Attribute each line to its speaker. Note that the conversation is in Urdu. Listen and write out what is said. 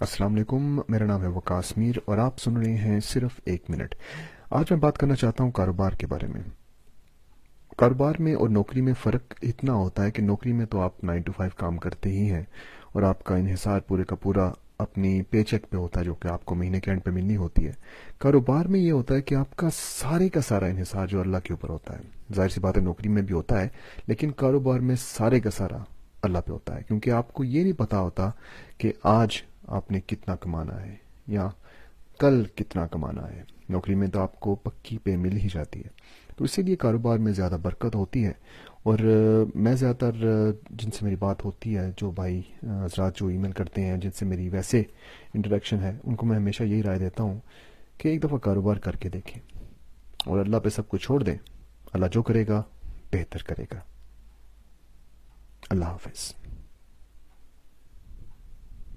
Speaker 1: السلام علیکم، میرا نام ہے وکاس میر اور آپ سن رہے ہیں صرف ایک منٹ۔ آج میں بات کرنا چاہتا ہوں کاروبار کے بارے میں۔ کاروبار میں اور نوکری میں فرق اتنا ہوتا ہے کہ نوکری میں تو آپ نائن ٹو فائیو کام کرتے ہی ہیں اور آپ کا انحصار پورے کا پورا اپنی پے چیک پہ ہوتا ہے جو کہ آپ کو مہینے کے اینڈ پہ ملنی ہوتی ہے۔ کاروبار میں یہ ہوتا ہے کہ آپ کا سارے کا سارا انحصار جو اللہ کے اوپر ہوتا ہے، ظاہر سی بات ہے نوکری میں بھی ہوتا ہے، لیکن کاروبار میں سارے کا سارا اللہ پہ ہوتا ہے۔ کیونکہ آپ کو یہ نہیں پتا ہوتا کہ آج آپ نے کتنا کمانا ہے یا کل کتنا کمانا ہے؟ نوکری میں تو آپ کو پکی پہ مل ہی جاتی ہے۔ تو اسی لیے کاروبار میں زیادہ برکت ہوتی ہے۔ اور میں زیادہ تر جن سے میری بات ہوتی ہے، جو بھائی حضرات جو ای میل کرتے ہیں، جن سے میری ویسے انٹریکشن ہے، ان کو میں ہمیشہ یہی رائے دیتا ہوں کہ ایک دفعہ کاروبار کر کے دیکھیں۔ اور اللہ پہ سب کچھ چھوڑ دیں۔ اللہ جو کرے گا، بہتر کرے گا۔ اللہ حافظ۔